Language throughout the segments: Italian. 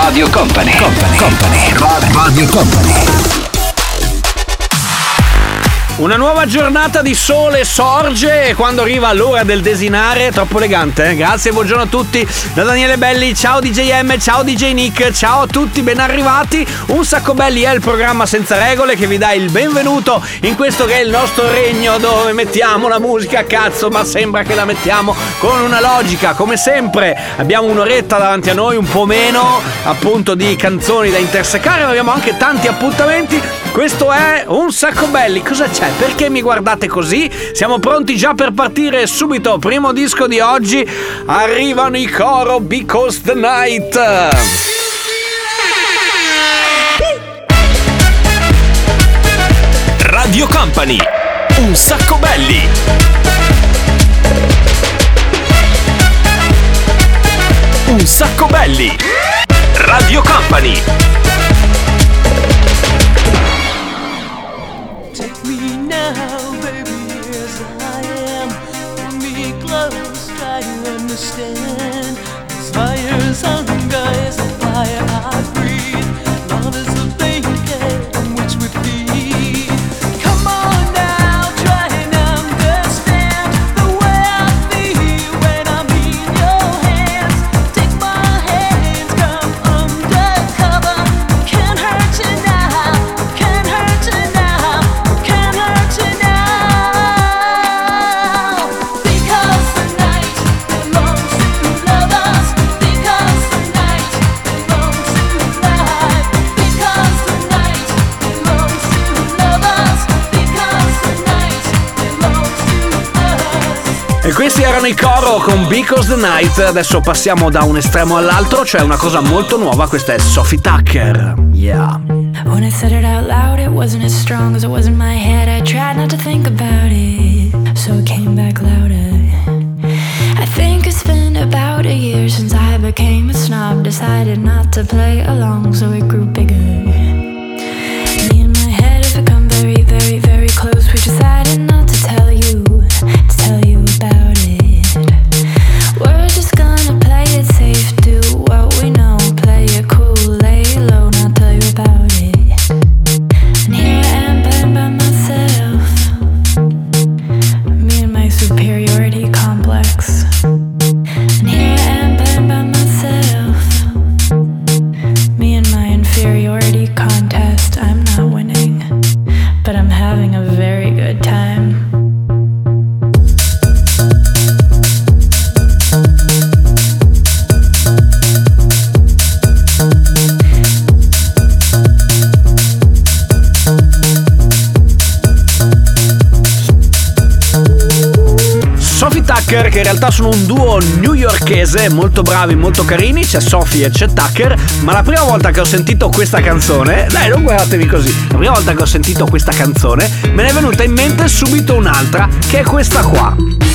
Radio Company, Company, Company, Radio Company. Una nuova giornata di sole sorge quando arriva l'ora del desinare, troppo elegante, eh? grazie, buongiorno a tutti da Daniele Belli, ciao DJM, ciao DJ Nick, ciao a tutti, ben arrivati. Un sacco belli è il programma senza regole che vi dà il benvenuto in questo che è il nostro regno dove mettiamo la musica cazzo, ma sembra che la mettiamo con una logica, come sempre. Abbiamo un'oretta davanti a noi, un po' meno appunto di canzoni da intersecare, ma abbiamo anche tanti appuntamenti. Questo è un sacco belli. Cosa c'è? Perché mi guardate così? Siamo pronti già per partire subito. Primo disco di oggi. Arrivano i coro Because the Night. Radio Company. Un sacco belli. Un sacco belli. Radio Company. Take me now, baby, as I am. Pull me close, try to hunger is the fire I breathe. E questi erano i coro con Because the Night. Adesso passiamo da un estremo all'altro, cioè una cosa molto nuova. Questa è Sophie Tucker. Yeah. When I said it out loud, it wasn't as strong as it was in my head. I tried not to think about it, so it came back louder. I think it's been about a year since I became a snob. Decided not to play along, so it grew bigger. Tucker, che in realtà sono un duo newyorkese, molto bravi, molto carini. C'è Sophie e c'è Tucker. Ma la prima volta che ho sentito questa canzone, dai, non guardatevi così. La prima volta che ho sentito questa canzone, me ne è venuta in mente subito un'altra, che è questa qua.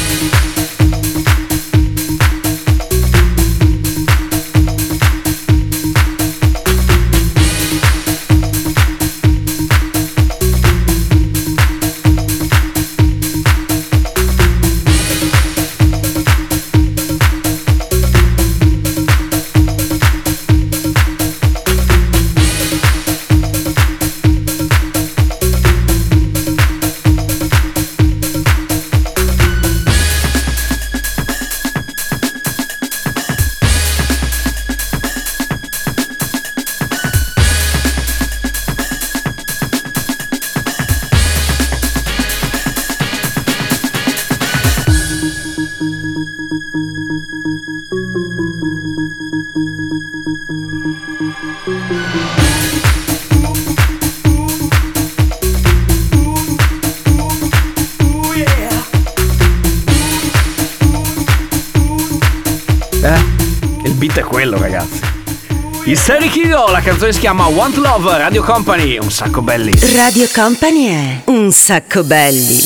I Seri Kigo, la canzone si chiama Want Love, Radio Company, un sacco belli. Radio Company è un sacco belli.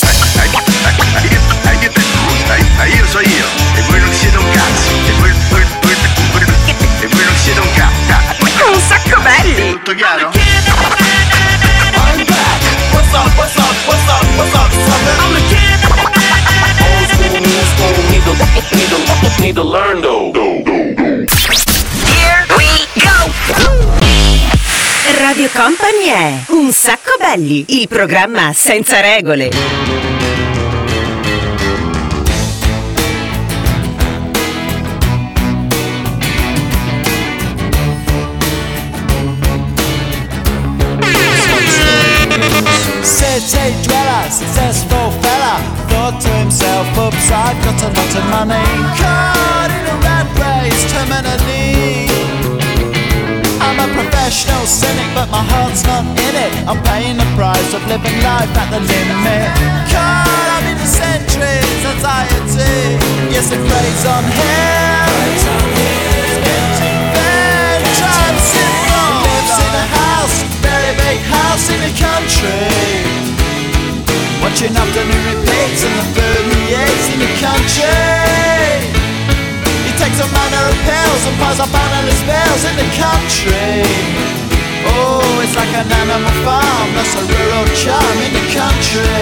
io so io e voi non siete un cazzo e voi, voi, voi, voi, e voi non siete un cazzo Un sacco belli. tutto chiaro? What's up, what's up, what's up, what's up, sucker? I'm the kid. Old school, new school, need to, need to, need to learn though. Radio Company è un sacco belli, il programma senza regole. City dweller, successful fella, thought to himself, oops, I've got a lot of money. Caught in a rat race, terminally. I'm professional cynic, but my heart's not in it. I'm paying the price of living life at the limit. Caught up in the centuries, anxiety. Yes, it plays on him. It's getting bad, transient. Lives in a house, very big house in the country. Watching afternoon repeats and the food he eats in the country. Takes a manner of pills and piles up analyst bills in the country. Oh, it's like an animal farm, that's a rural charm in the country.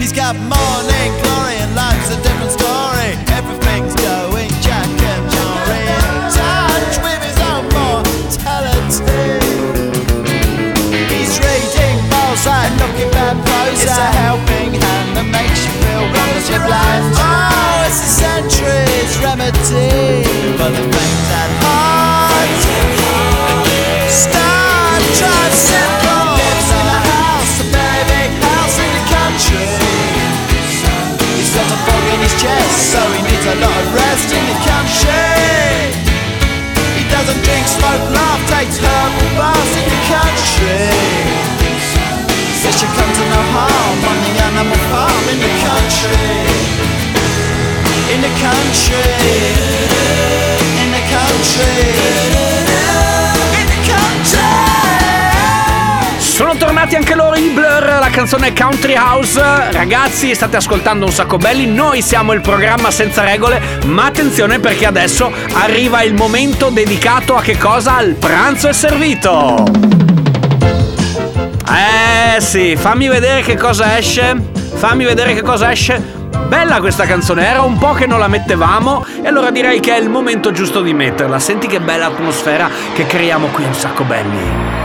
He's got morning glory and life's a different story. Everything's going Jack and Jory touch with his own mortality. He's reading bullseye and looking bad prose. It's a helping hand that makes you feel wonderfully blind. Oh, it's a century's remedy for the things at heart. Star simple lives in a house, a big house in the country. He's got a fog in his chest, so he needs a lot of rest in the country. He doesn't drink, smoke, laugh, takes herbal baths in the country. Says she come to no harm on the animal farm in the country. In the country. In the country. In the country. Sono tornati anche loro i Blur, la canzone Country House. Ragazzi, state ascoltando un sacco belli. Noi siamo il programma senza regole, ma attenzione perché adesso arriva il momento dedicato a che cosa? Al pranzo è servito. Eh sì, fammi vedere che cosa esce. Fammi vedere che cosa esce. Bella questa canzone, era un po' che non la mettevamo e allora direi che è il momento giusto di metterla. Senti che bella atmosfera che creiamo qui un sacco belli.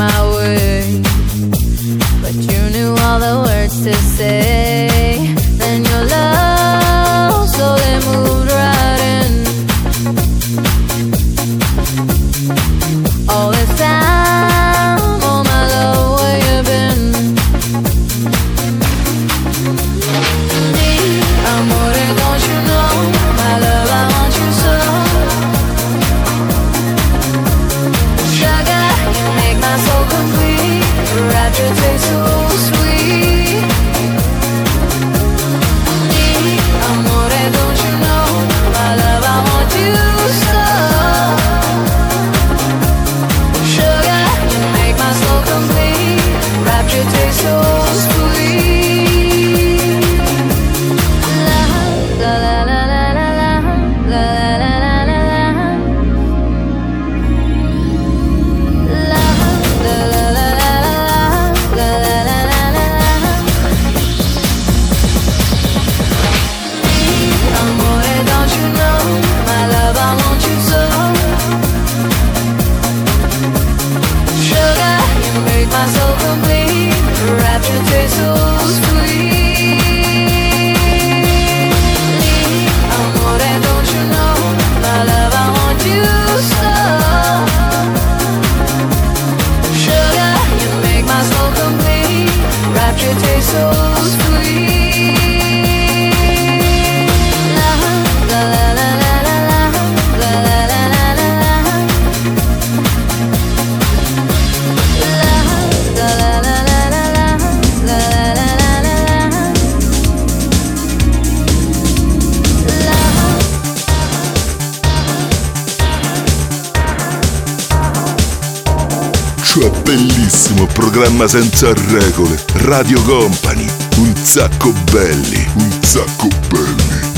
My way. But you knew all the words to say. Programma senza regole. Radio Company. Un sacco belli. Un sacco belli.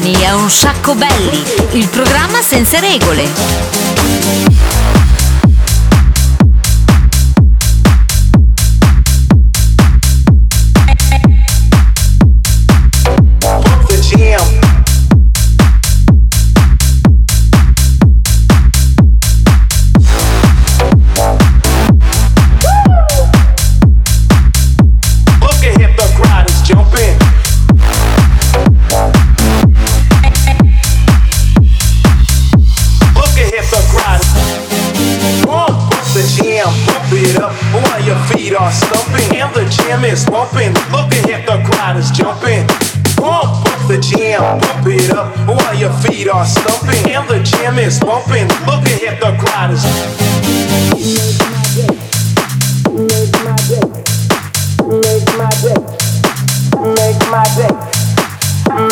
Company è un sacco belli, il programma senza regole.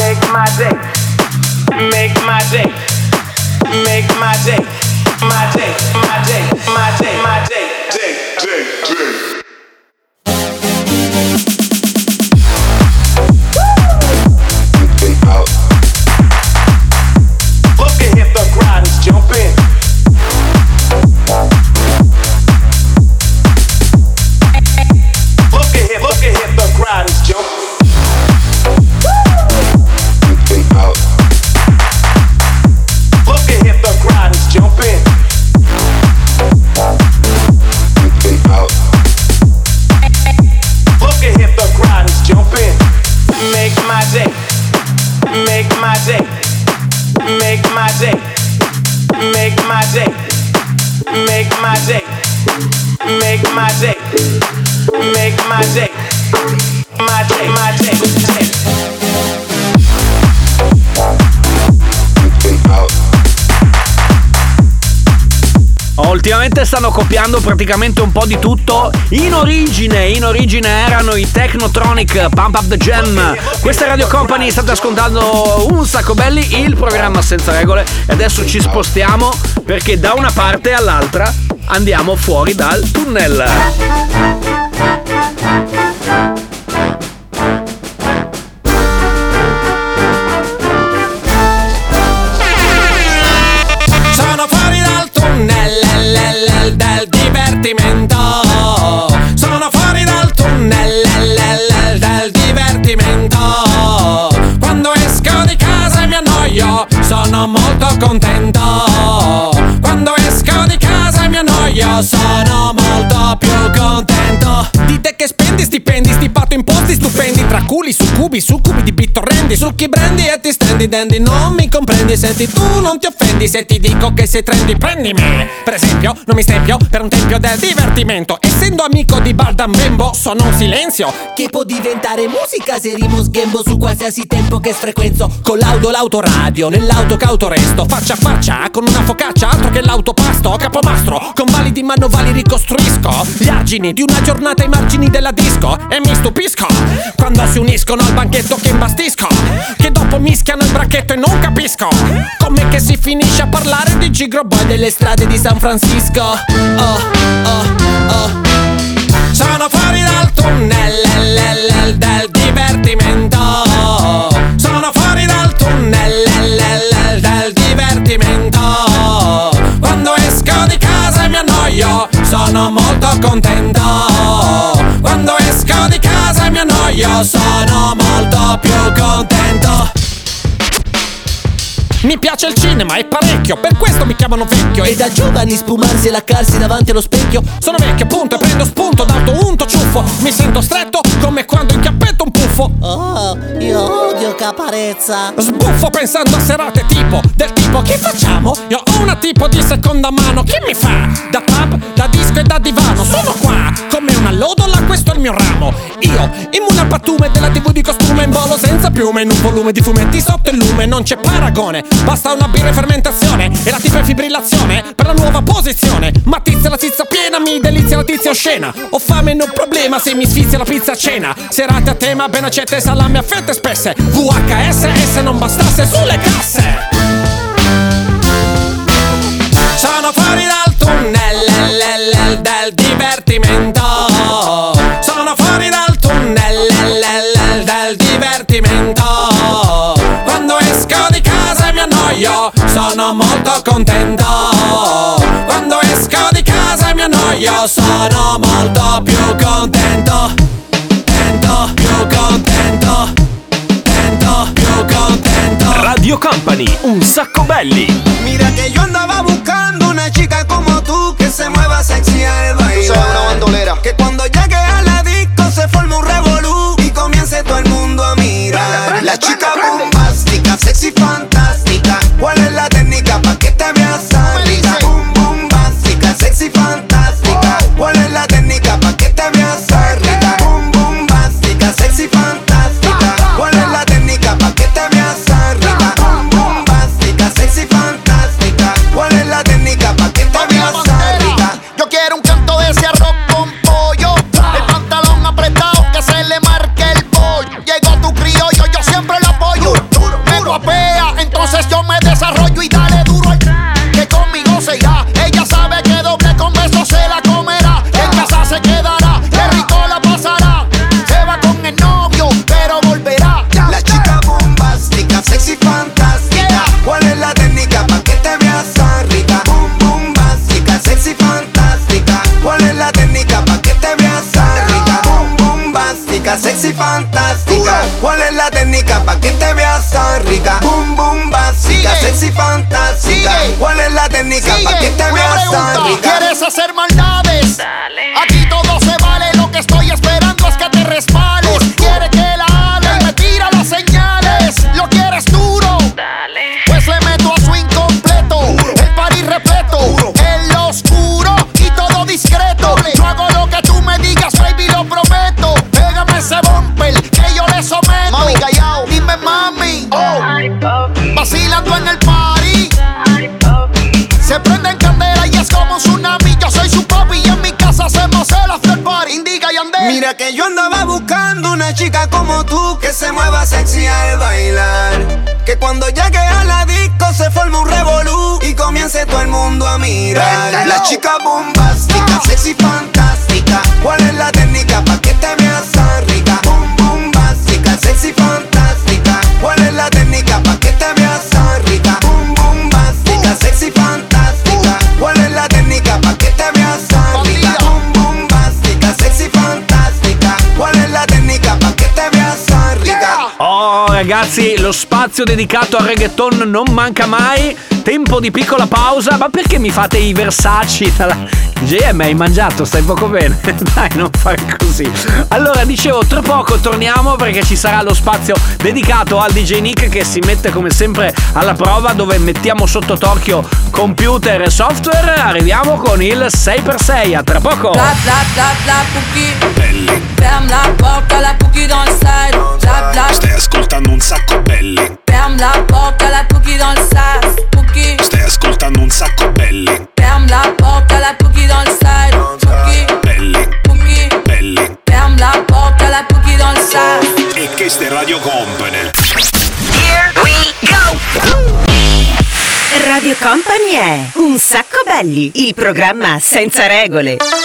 Make my day, make my day, make my day, my day, my day, my day, my day, day, day, day. Look ahead, the crowd is jumping. Ultimamente stanno copiando praticamente un po' di tutto. In origine, in origine erano i Technotronic Pump Up the Jam. Questa Radio Company, state ascoltando un sacco belli, il programma senza regole. E adesso ci spostiamo perché da una parte all'altra andiamo fuori dal tunnel. Stupendi Tra culi, succubi, succubi di bittorrendi Succhi brandy e ti stendi dandy Non mi comprendi, senti tu non ti offendi Se ti dico che sei trendy, prendimi. Per esempio, non mi stempio per un tempio del divertimento. Essendo amico di Baldan Bembo, sono un silenzio. Che può diventare musica se rimo sghembo su qualsiasi tempo che sfrequenzo. Con l'auto, l'autoradio, nell'auto cauto resto Faccia a faccia, con una focaccia, altro che l'autopasto. Capomastro, con validi manovali ricostruisco Gli argini di una giornata ai margini della disco. E mi stupisco Quando si uniscono al banchetto che imbastisco Che dopo mischiano il bracchetto e non capisco Com'è che si finisce a parlare di Gigro Boy delle strade di San Francisco. Oh, oh, oh mi piace il cinema, è parecchio, per questo mi chiamano vecchio. E da giovani spumarsi e laccarsi davanti allo specchio. Sono vecchio appunto e prendo spunto d'alto unto ciuffo. Mi sento stretto come quando incappetto un puffo. Oh, io odio caparezza. Sbuffo pensando a serate tipo Del tipo che facciamo? Io ho una tipo di seconda mano. Che mi fa? Da pub, da disco e da divano. Sono qua come una lodola questo è il mio ramo. Io, immune al pattume della tv di costume In volo senza piume. In un volume di fumetti sotto il lume Non c'è paragone Basta una birra in fermentazione E la tipa in fibrillazione Per la nuova posizione. Ma tizia la tizia piena Mi delizia la tizia oscena. Ho fame non problema Se mi sfizia la pizza a cena. Serate a tema ben accette Salame a fette spesse. VHS E se non bastasse sulle casse. Sono fuori dal tunnel el, el, el, del divertimento. Sono fuori dal tunnel el, el, el, del divertimento sono molto contento Quando esco di casa e mi annoio sono molto più contento Contento, più contento Contento, più contento Radio Company, un sacco belli. Mira que yo andaba buscando una chica como tú que se mueva sexy al bailar. una bandolera. Que cuando llegue a la disco se forme un revolú y comience todo el mundo a mirar. La chica bombástica, sexy fantástica. Que te veas rica? Boom bombástica, sexy fantástica. ¿Cuál es la técnica pa' que te veas pregunta, rica? ¿Quieres hacer maldades? Cuando llegue a la disco se forme un revolú y comience todo el mundo a mirar. La chica bombástica, sexy ragazzi, lo spazio dedicato al reggaeton non manca mai. Tempo di piccola pausa, ma perché mi fate i Versaci? JM hai mangiato, stai poco bene. Dai, non fare così. Allora, dicevo, tra poco torniamo perché ci sarà lo spazio dedicato al DJ Nick che si mette come sempre alla prova dove mettiamo sotto torchio computer e software. Arriviamo con il 6x6, a tra poco. Bla bla bla bla Cookie Ferme la porte à la Cookie dans le side Bla bla Stai ascoltando un sacco belli. Ferme la porte à la Cookie dans le sas Cookie Stai ascoltando un sacco belli. Ferme la porte à la Cookie dans le side. Cookie Belli. Ferme la porte à la Cookie dans le Radio Company. Here we go! Radio Company è Un sacco belli, il programma senza regole. Ostriche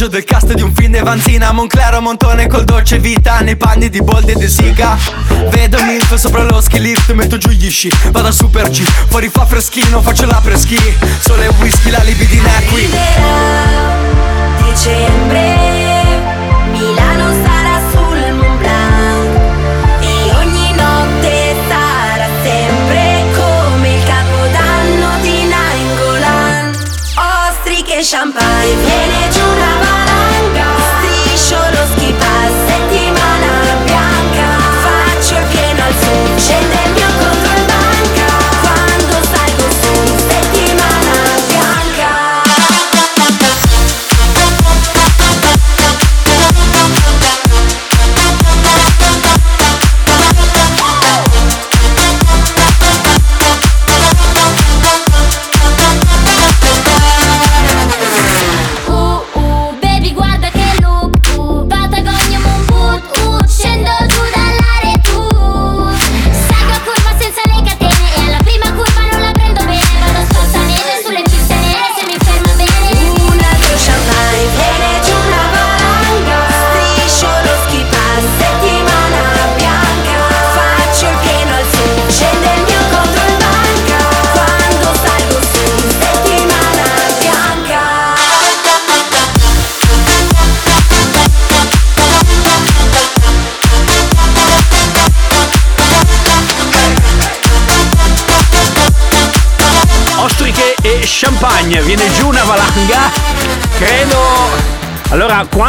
Peggio del cast di un film di Vanzina Monclero Montone col dolce vita Nei panni di Boldi e di Siga. Vedo Milf sopra lo ski lift Metto giù gli sci Vado a super G. Fuori fa freschino Faccio la preschi. Sole e whisky La libidina è qui dicembre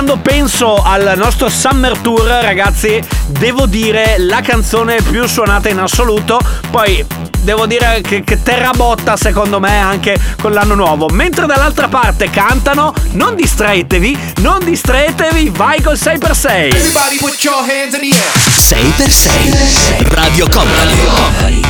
quando penso al nostro Summer Tour, ragazzi, devo dire la canzone più suonata in assoluto. Poi devo dire che, che terra botta, secondo me, anche con l'anno nuovo. Mentre dall'altra parte cantano, non distraetevi, non distraetevi, vai col 6x6. Everybody put your hands in the air. 6x6 Radio Company.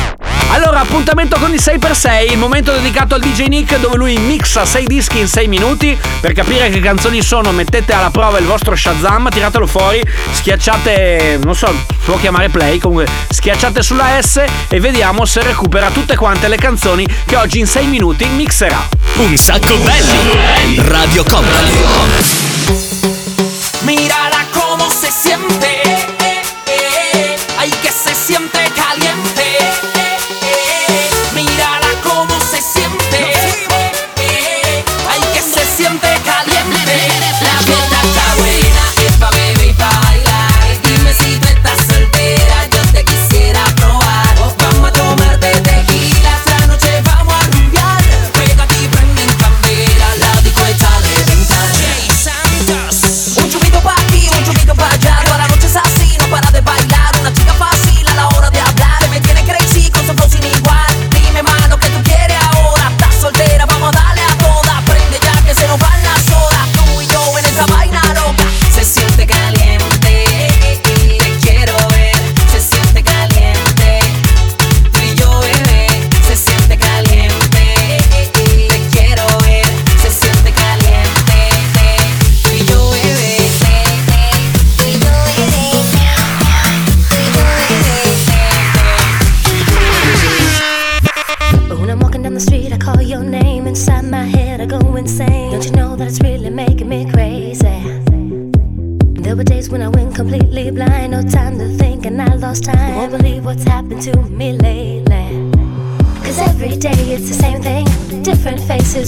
Allora, appuntamento con il 6x6, il momento dedicato al DJ Nick dove lui mixa 6 dischi in 6 minuti. Per capire che canzoni sono, mettete alla prova il vostro Shazam, tiratelo fuori, schiacciate, non so, si può chiamare play, comunque schiacciate sulla S e vediamo se recupera tutte quante le canzoni che oggi in 6 minuti mixerà. Un sacco belli. Radio Company. Mírala cómo se siente.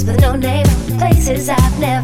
With no name. Places I've never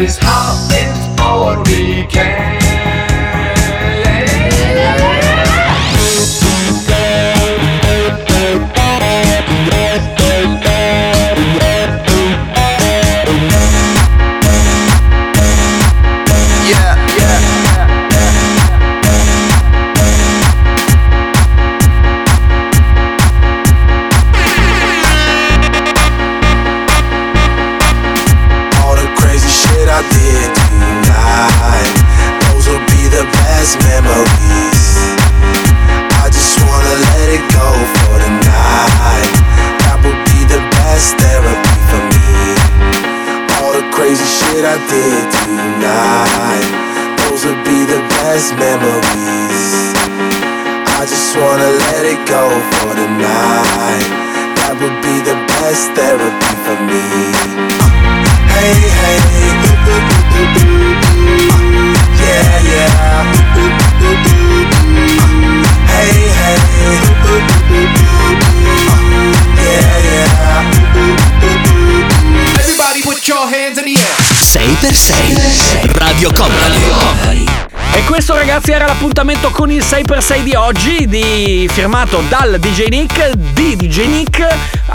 is happening for weekend. Your hands in the air. Sei per sei. Radio Company. questo ragazzi era l'appuntamento con il 6x6 di oggi, di- firmato dal DJ Nick, di DJ Nick.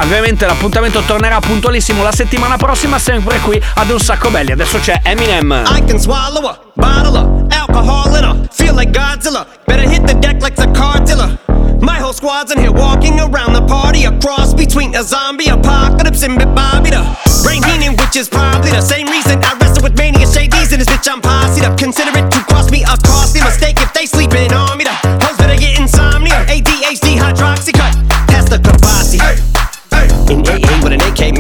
Ovviamente l'appuntamento tornerà puntualissimo la settimana prossima, sempre qui ad un sacco belli. Adesso c'è Eminem. I can swallow a bottle of alcohol in her. Feel like Godzilla. Better hit the deck like the cartilla. My whole squad's in here walking around the party. A cross between a zombie apocalypse and Bobby the brain meaning, which is probably the same reason I wrestle with mania shadies in this bitch. I'm posse up. Consider it to cost me a costly mistake if they sleeping on me. The hoes better get insomnia. ADHD hydroxy cut. Pass the Kabasi.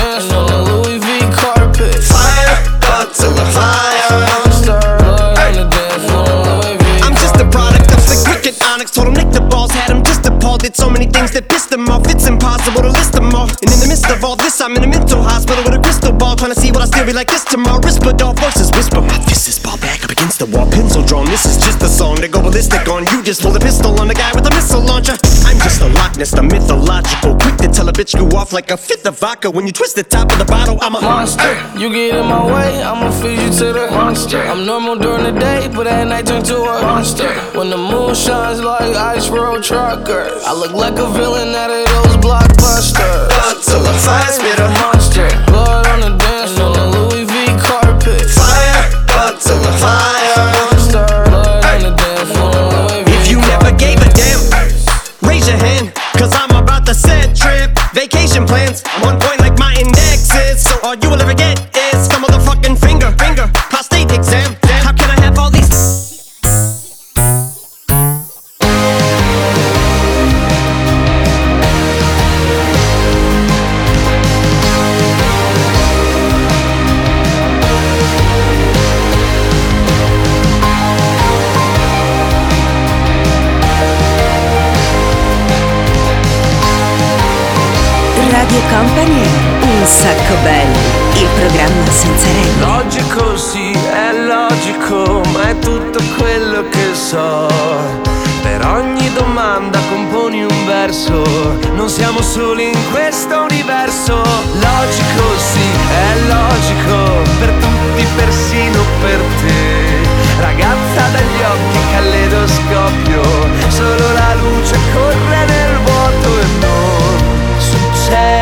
floor, the Did so many things that pissed them off. It's impossible to list them all. And in the midst of all this, I'm in a mental hospital with a ball. Trying to see what I still be like this tomorrow. Risperdal voices whisper. My fist is ball back up against the wall. Pencil drawn. This is just a song to go ballistic on. You just pull a pistol on the guy with a missile launcher. I'm just a Loch Ness, the mythological. Quick to tell a bitch you off like a fifth of vodka. When you twist the top of the bottle, I'm a monster. You get in my way, I'ma feed you to the monster. I'm normal during the day, but at night turn to a monster. When the moon shines like ice road truckers, I look like a villain out of those blockbusters. Thug to the fire spitter. monster. Blood on the dance floor, the Louis V carpet. Fire, thug to the fire. Monster. Blood on the dance floor, Louis V If you never gave a damn, raise your hand. Cause I'm about to set trip. Vacation plans, I'm belli, il programma senza regole. Logico sì, è logico, ma è tutto quello che so. Per ogni domanda componi un verso, non siamo soli in questo universo. Logico sì, è logico, per tutti, persino per te. Ragazza dagli occhi calledoscopio, solo la luce corre nel vuoto e non succede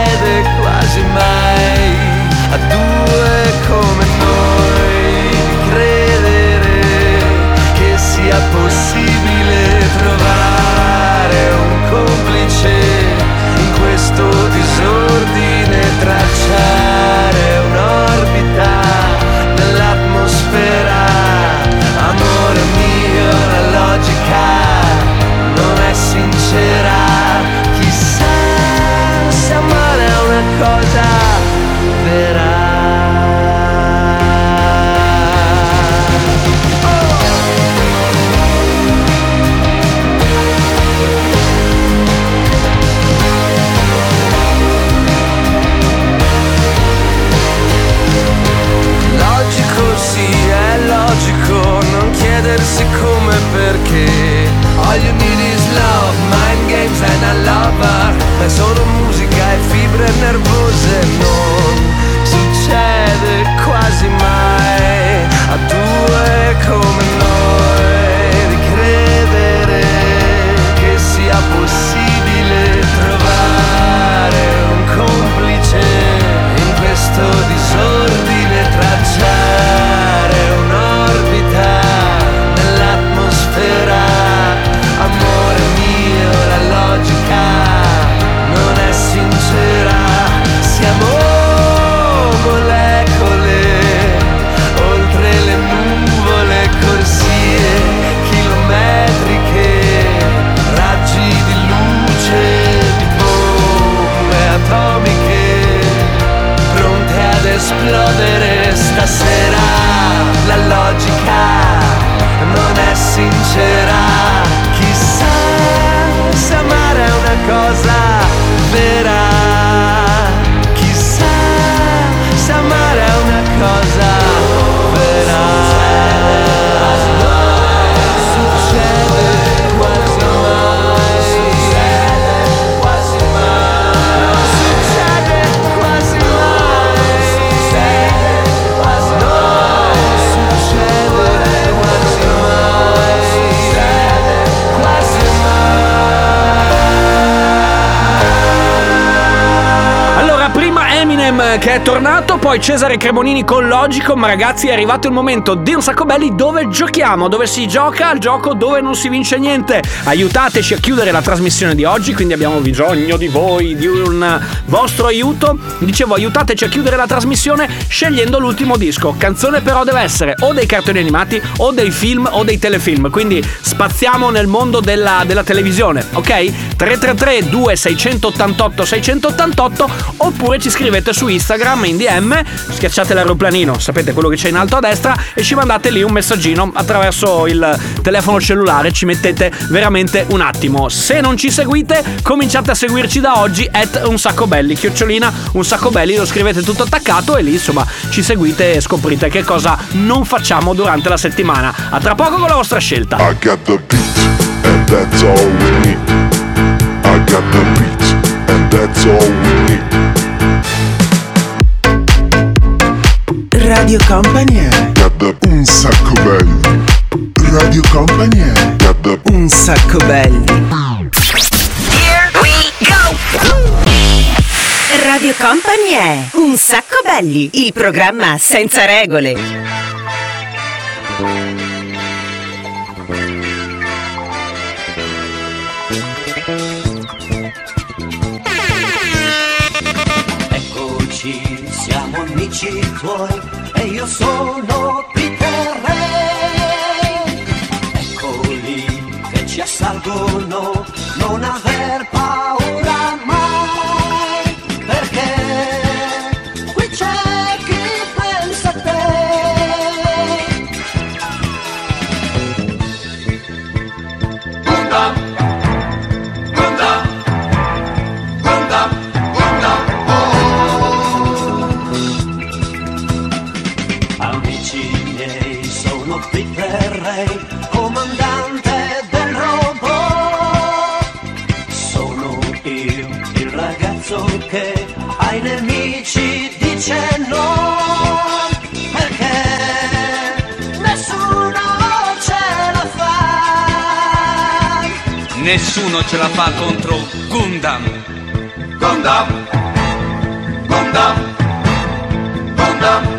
Che è tornato, poi Cesare Cremonini con Logico, ma ragazzi è arrivato il momento di un sacco belli dove giochiamo, dove si gioca al gioco dove non si vince niente. Aiutateci a chiudere la trasmissione di oggi, quindi abbiamo bisogno di voi, di un vostro aiuto. Dicevo, aiutateci a chiudere la trasmissione scegliendo l'ultimo disco. Canzone però deve essere o dei cartoni animati o dei film o dei telefilm, quindi spaziamo nel mondo della, della televisione, ok? 333 2688 688 oppure ci scrivete su Instagram in DM, schiacciate l'aeroplanino, sapete quello che c'è in alto a destra e ci mandate lì un messaggino attraverso il telefono cellulare, ci mettete veramente un attimo. Se non ci seguite, cominciate a seguirci da oggi at un sacco belli, chiocciolina un sacco belli, lo scrivete tutto attaccato e lì insomma ci seguite e scoprite che cosa non facciamo durante la settimana. A tra poco con la vostra scelta. I got the beat, and that's all we need. I got the beat, and that's all we need. Radio Company è un sacco belli. Radio Company è un sacco belli. Here we go! Radio Company è Un sacco belli, il programma senza regole. Eccoci, siamo amici tuoi io sono Peter Re. Eccoli che ci assalgono, non aver paura che ai nemici dice no. Perché nessuno ce la fa. Nessuno ce la fa contro Gundam. Gundam, Gundam, Gundam, Gundam.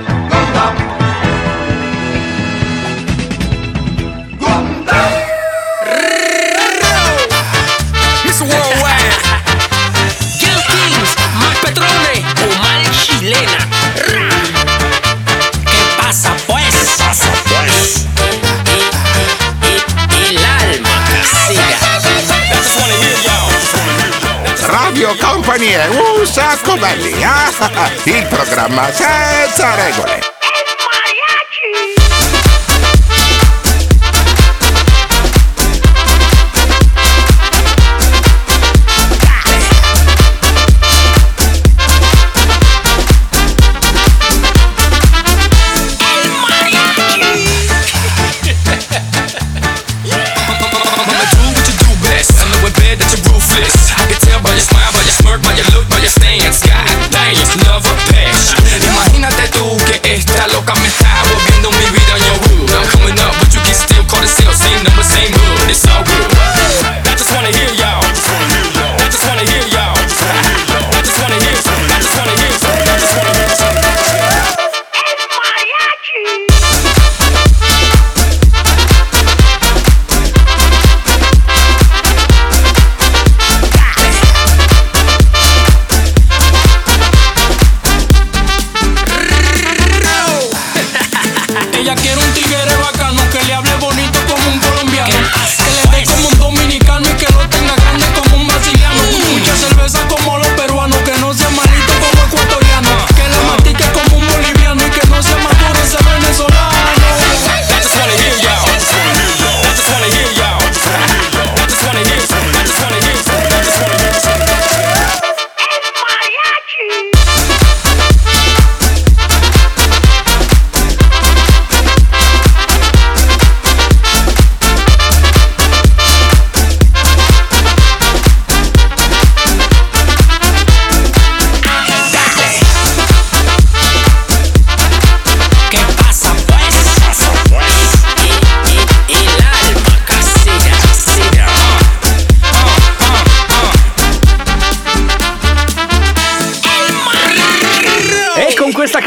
È un sacco belli. ah, ah, ah, Il programma senza regole.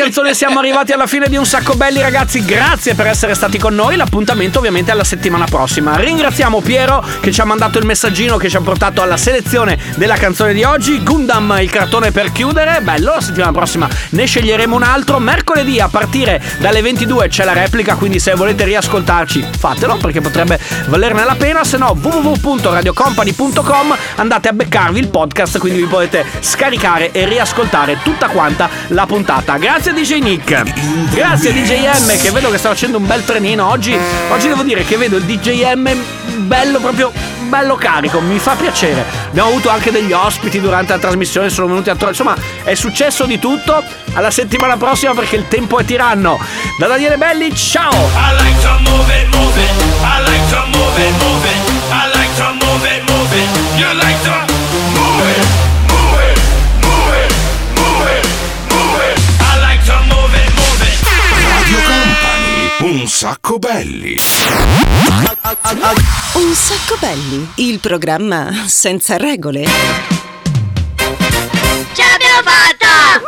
Canzone siamo arrivati alla fine di un sacco belli ragazzi, grazie per essere stati con noi, l'appuntamento ovviamente alla settimana prossima. Ringraziamo Piero che ci ha mandato il messaggino che ci ha portato alla selezione della canzone di oggi, Gundam il cartone per chiudere, bello, la settimana prossima ne sceglieremo un altro, mercoledì a partire dalle 22 c'è la replica, quindi se volete riascoltarci fatelo perché potrebbe valerne la pena, se no www.radiocompany.com andate a beccarvi il podcast, quindi vi potete scaricare e riascoltare tutta quanta la puntata. Grazie DJ Nick, grazie DJ M che vedo che sta facendo un bel trenino oggi. Oggi devo dire che vedo il DJ M bello proprio bello carico, mi fa piacere. Abbiamo avuto anche degli ospiti durante la trasmissione, sono venuti a trovare. Insomma, è successo di tutto. Alla settimana prossima perché il tempo è tiranno. Da Daniele Belli, ciao! I like to move it, move. I like to move it, move it. I like to move it, move it. You like to Un sacco belli. Un sacco belli, il programma senza regole. Ce l'abbiamo fatta!